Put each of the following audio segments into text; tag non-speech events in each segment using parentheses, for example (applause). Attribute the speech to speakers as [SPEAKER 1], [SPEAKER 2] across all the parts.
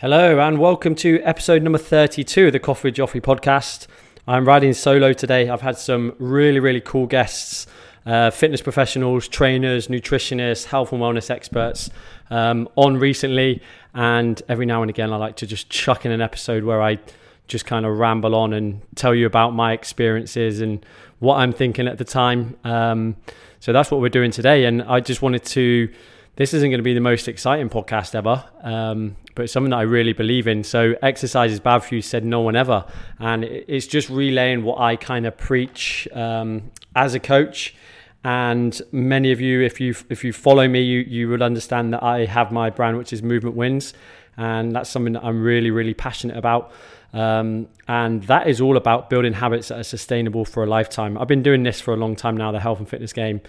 [SPEAKER 1] Hello, and welcome to episode number 32 of the Coffee with Joffrey podcast. I'm riding solo today. I've had some really, really cool guests uh, fitness professionals, trainers, nutritionists, health and wellness experts um, on recently. And every now and again, I like to just chuck in an episode where I just kind of ramble on and tell you about my experiences and what I'm thinking at the time. Um, so that's what we're doing today. And I just wanted to this isn't going to be the most exciting podcast ever, um, but it's something that I really believe in. So, exercise is bad for you, said no one ever. And it's just relaying what I kind of preach um, as a coach. And many of you, if you if you follow me, you you will understand that I have my brand, which is Movement Wins, and that's something that I'm really really passionate about. Um, and that is all about building habits that are sustainable for a lifetime. I've been doing this for a long time now, the health and fitness game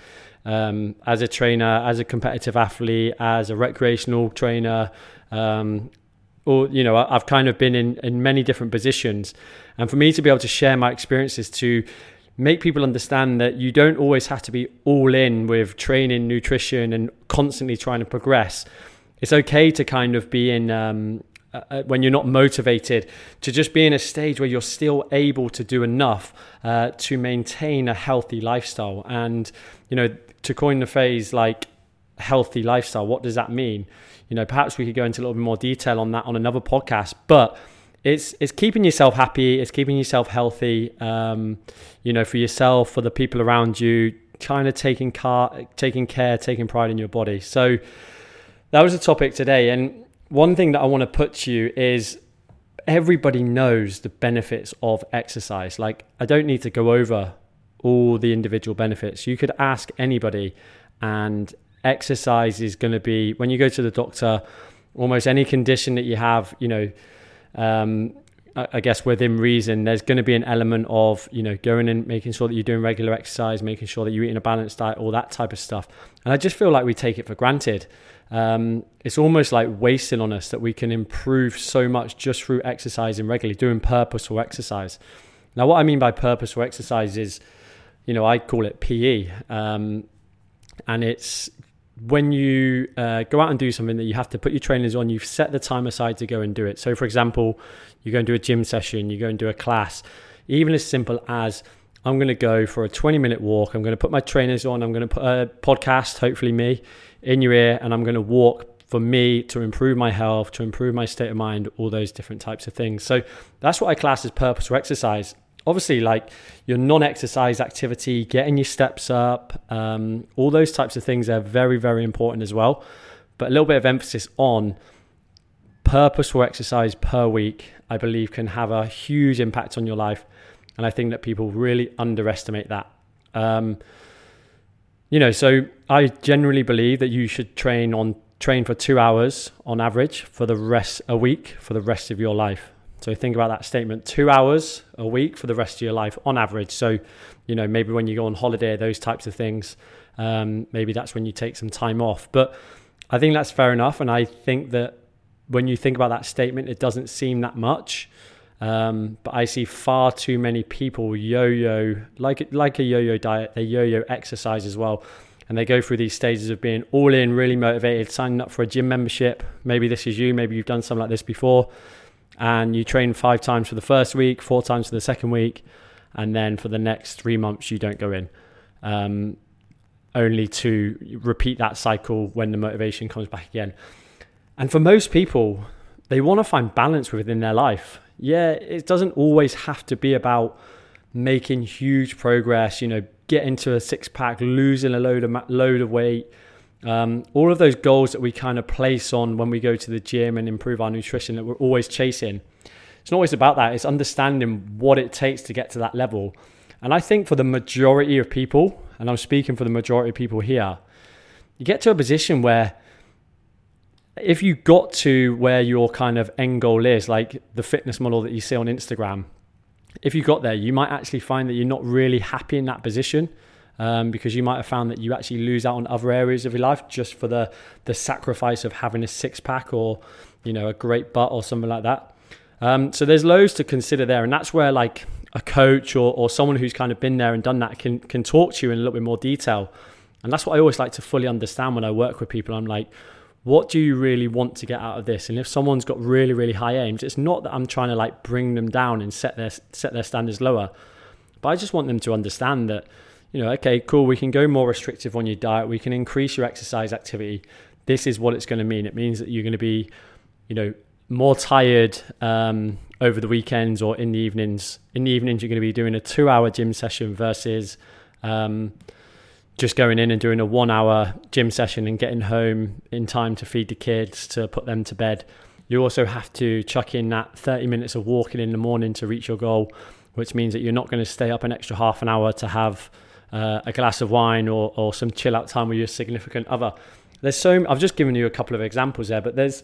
[SPEAKER 1] um, as a trainer, as a competitive athlete, as a recreational trainer, um, or you know, I've kind of been in in many different positions, and for me to be able to share my experiences to make people understand that you don't always have to be all in with training, nutrition, and constantly trying to progress. It's okay to kind of be in um, uh, uh, when you're not motivated to just be in a stage where you're still able to do enough uh, to maintain a healthy lifestyle and you know to coin the phrase like healthy lifestyle, what does that mean? You know, perhaps we could go into a little bit more detail on that on another podcast, but it's it's keeping yourself happy, it's keeping yourself healthy, um, you know, for yourself, for the people around you, kind of taking car, taking care, taking pride in your body. So that was the topic today, and one thing that I want to put to you is everybody knows the benefits of exercise. Like I don't need to go over all the individual benefits. You could ask anybody, and exercise is going to be when you go to the doctor, almost any condition that you have, you know, um, I guess within reason, there's going to be an element of you know going and making sure that you're doing regular exercise, making sure that you're eating a balanced diet, all that type of stuff. And I just feel like we take it for granted. Um, it's almost like wasting on us that we can improve so much just through exercising regularly, doing purposeful exercise. Now, what I mean by purposeful exercise is you know, I call it PE. Um, and it's when you uh, go out and do something that you have to put your trainers on, you've set the time aside to go and do it. So, for example, you go and do a gym session, you go and do a class, even as simple as I'm going to go for a 20 minute walk. I'm going to put my trainers on. I'm going to put a podcast, hopefully me, in your ear, and I'm going to walk for me to improve my health, to improve my state of mind, all those different types of things. So that's what I class as purposeful exercise obviously like your non-exercise activity getting your steps up um, all those types of things are very very important as well. But a little bit of emphasis on purposeful exercise per week i believe can have a huge impact on your life. And i think that people really underestimate that. Um, you know so i generally believe that you should train on train for two hours on average for the rest a week for the rest of your life so think about that statement two hours a week for the rest of your life on average. So, you know, maybe when you go on holiday, those types of things, um, maybe that's when you take some time off. But I think that's fair enough. And I think that when you think about that statement, it doesn't seem that much. Um, but I see far too many people yo-yo like like a yo-yo diet. They yo-yo exercise as well, and they go through these stages of being all in, really motivated, signing up for a gym membership. Maybe this is you. Maybe you've done something like this before and you train five times for the first week, four times for the second week, and then for the next three months you don't go in. Um, only to repeat that cycle when the motivation comes back again. And for most people, they want to find balance within their life. Yeah, it doesn't always have to be about making huge progress, you know, getting to a six pack, losing a load of load of weight, um, all of those goals that we kind of place on when we go to the gym and improve our nutrition that we're always chasing. It's not always about that. It's understanding what it takes to get to that level. And I think for the majority of people, and I'm speaking for the majority of people here, you get to a position where if you got to where your kind of end goal is, like the fitness model that you see on Instagram, if you got there, you might actually find that you're not really happy in that position um, because you might have found that you actually lose out on other areas of your life just for the the sacrifice of having a six pack or you know a great butt or something like that. Um, so there's loads to consider there, and that's where like a coach or, or someone who's kind of been there and done that can can talk to you in a little bit more detail. And that's what I always like to fully understand when I work with people. I'm like, what do you really want to get out of this? And if someone's got really, really high aims, it's not that I'm trying to like bring them down and set their set their standards lower, but I just want them to understand that, you know, okay, cool, we can go more restrictive on your diet, we can increase your exercise activity. This is what it's going to mean. It means that you're going to be, you know, more tired um, over the weekends or in the evenings. In the evenings, you're going to be doing a two-hour gym session versus um, just going in and doing a one hour gym session and getting home in time to feed the kids, to put them to bed. You also have to chuck in that 30 minutes of walking in the morning to reach your goal, which means that you're not going to stay up an extra half an hour to have uh, a glass of wine or, or some chill out time with your significant other. There's so I've just given you a couple of examples there, but there's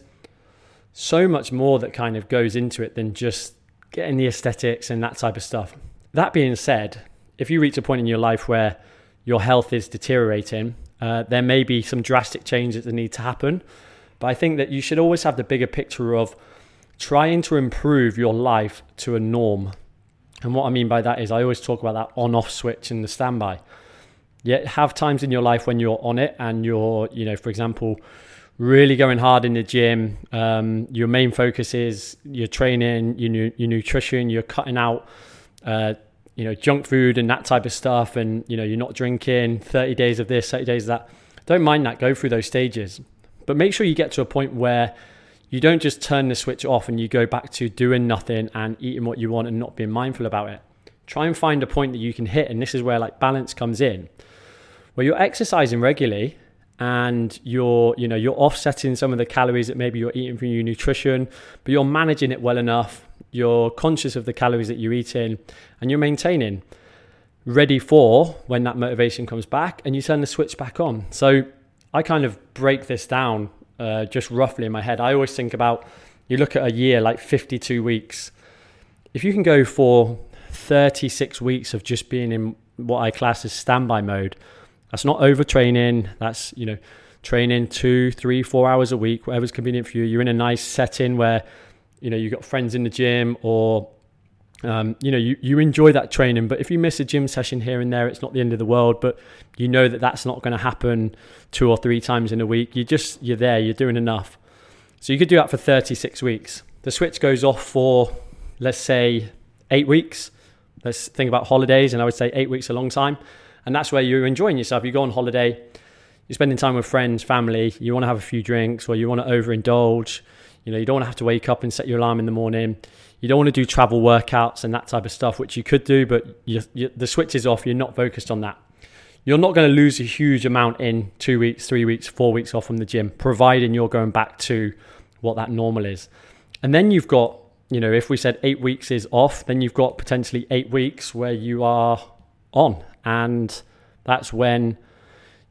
[SPEAKER 1] so much more that kind of goes into it than just getting the aesthetics and that type of stuff. That being said, if you reach a point in your life where your health is deteriorating, uh, there may be some drastic changes that need to happen. But I think that you should always have the bigger picture of trying to improve your life to a norm. And what I mean by that is, I always talk about that on off switch and the standby. Yet have times in your life when you're on it and you're, you know, for example, really going hard in the gym. Um, your main focus is your training, your, your nutrition, you're cutting out uh, you know, junk food and that type of stuff, and you know, you're not drinking 30 days of this, 30 days of that. Don't mind that. Go through those stages, but make sure you get to a point where you don't just turn the switch off and you go back to doing nothing and eating what you want and not being mindful about it. Try and find a point that you can hit, and this is where like balance comes in, where you're exercising regularly and you're you know you're offsetting some of the calories that maybe you're eating from your nutrition but you're managing it well enough you're conscious of the calories that you're eating, and you're maintaining ready for when that motivation comes back and you turn the switch back on. So I kind of break this down uh, just roughly in my head. I always think about you look at a year like 52 weeks. If you can go for 36 weeks of just being in what I class as standby mode, that's not overtraining. That's, you know, training two, three, four hours a week, whatever's convenient for you. You're in a nice setting where you know you've got friends in the gym or um, you know you, you enjoy that training but if you miss a gym session here and there it's not the end of the world but you know that that's not going to happen two or three times in a week. You just you're there you're doing enough. So you could do that for 36 weeks. The switch goes off for let's say eight weeks. Let's think about holidays and i would say eight weeks a long time. And that's where you're enjoying yourself. You go on holiday you're spending time with friends family you want to have a few drinks or you want to overindulge. You know, you don't want to have to wake up and set your alarm in the morning. You don't want to do travel workouts and that type of stuff, which you could do, but you, you, the switch is off. You're not focused on that. You're not going to lose a huge amount in two weeks, three weeks, four weeks off from the gym, providing you're going back to what that normal is. And then you've got, you know, if we said eight weeks is off, then you've got potentially eight weeks where you are on. And that's when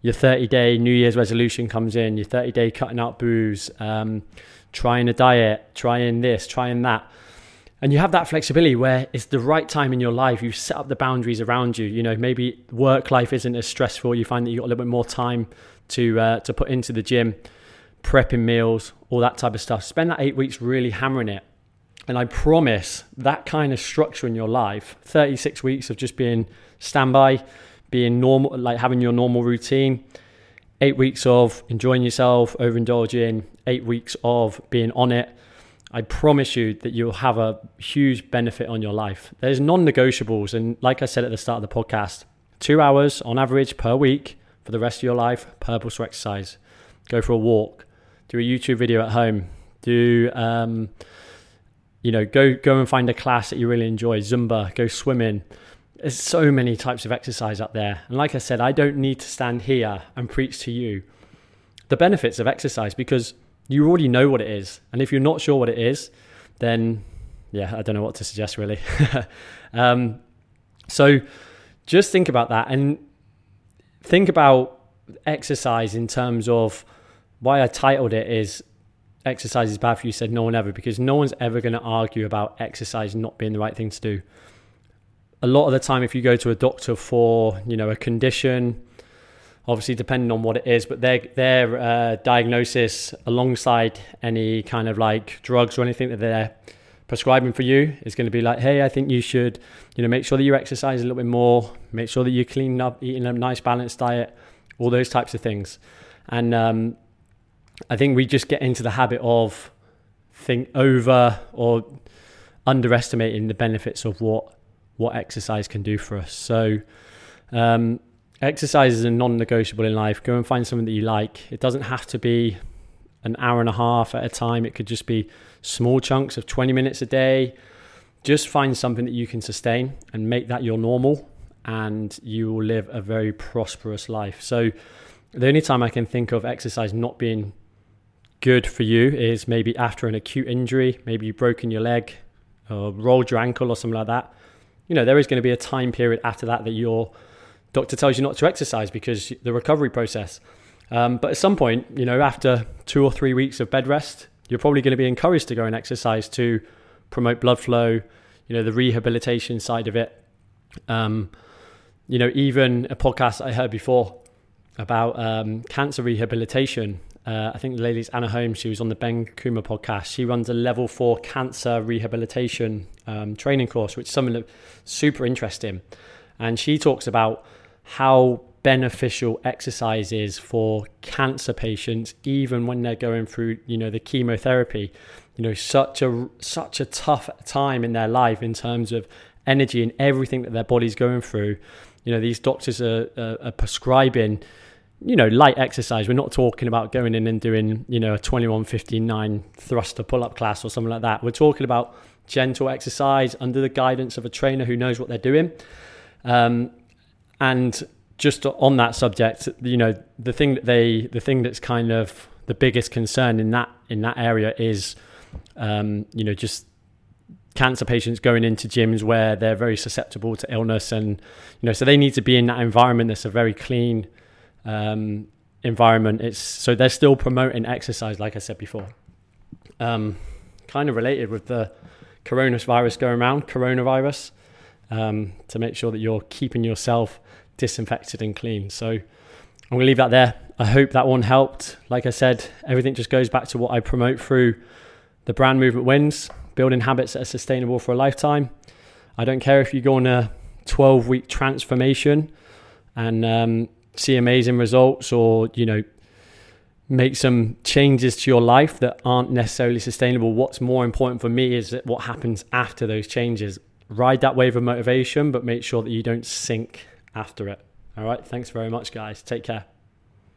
[SPEAKER 1] your 30 day New Year's resolution comes in, your 30 day cutting out booze. Um, trying a diet, trying this, trying that. And you have that flexibility where it's the right time in your life. You set up the boundaries around you. You know, maybe work life isn't as stressful. You find that you've got a little bit more time to uh, to put into the gym, prepping meals, all that type of stuff. Spend that eight weeks really hammering it. And I promise that kind of structure in your life, 36 weeks of just being standby, being normal, like having your normal routine, eight weeks of enjoying yourself, overindulging, eight weeks of being on it, I promise you that you'll have a huge benefit on your life. There's non negotiables. And like I said at the start of the podcast, two hours on average per week for the rest of your life, purposeful exercise. Go for a walk, do a YouTube video at home, do, um, you know, go, go and find a class that you really enjoy, Zumba, go swimming. There's so many types of exercise up there. And like I said, I don't need to stand here and preach to you the benefits of exercise because you already know what it is. And if you're not sure what it is, then yeah, I don't know what to suggest really. (laughs) um, so just think about that and think about exercise in terms of why I titled it is exercise is bad for you said no one ever because no one's ever going to argue about exercise not being the right thing to do a lot of the time if you go to a doctor for you know a condition obviously depending on what it is, but their their uh, diagnosis alongside any kind of like drugs or anything that they're prescribing for you is going to be like, hey, I think you should, you know, make sure that you exercise a little bit more, make sure that you're cleaning up, eating a nice balanced diet, all those types of things, and um, I think we just get into the habit of think over or underestimating the benefits of what what exercise can do for us. So, um, exercise is a non-negotiable in life. Go and find something that you like. It doesn't have to be an hour and a half at a time. It could just be small chunks of 20 minutes a day. Just find something that you can sustain and make that your normal, and you will live a very prosperous life. So, the only time I can think of exercise not being good for you is maybe after an acute injury, maybe you've broken your leg or rolled your ankle or something like that. You know, there is going to be a time period after that that your doctor tells you not to exercise because the recovery process. Um, but at some point, you know, after two or three weeks of bed rest, you're probably going to be encouraged to go and exercise to promote blood flow, you know, the rehabilitation side of it. Um, you know, even a podcast I heard before about um, cancer rehabilitation uh, I think the lady's Anna Holmes. She was on the Ben Coomber podcast. She runs a level four cancer rehabilitation um, training course, which is something that's super interesting. And she talks about how beneficial exercise is for cancer patients, even when they're going through, you know, the chemotherapy. You know, such a such a tough time in their life in terms of energy and everything that their body's going through. You know, these doctors are, are, are prescribing you know, light exercise. We're not talking about going in and doing, you know, a 21, 15, 9 thruster pull up class or something like that. We're talking about gentle exercise under the guidance of a trainer who knows what they're doing. Um, and just on that subject, you know, the thing that they, the thing that's kind of the biggest concern in that, in that area is, um, you know, just cancer patients going into gyms where they're very susceptible to illness and, you know, so they need to be in that environment that's a very clean, um, environment. It's so they're still promoting exercise, like I said before. Um, kind of related with the coronavirus going around, coronavirus, um, to make sure that you're keeping yourself disinfected and clean. So I'm going to leave that there. I hope that one helped. Like I said, everything just goes back to what I promote through the brand movement wins, building habits that are sustainable for a lifetime. I don't care if you go on a 12 week transformation and um, see amazing results or, you know, make some changes to your life that aren't necessarily sustainable. What's more important for me is what happens after those changes. Ride that wave of motivation, but make sure that you don't sink after it. All right. Thanks very much, guys. Take care.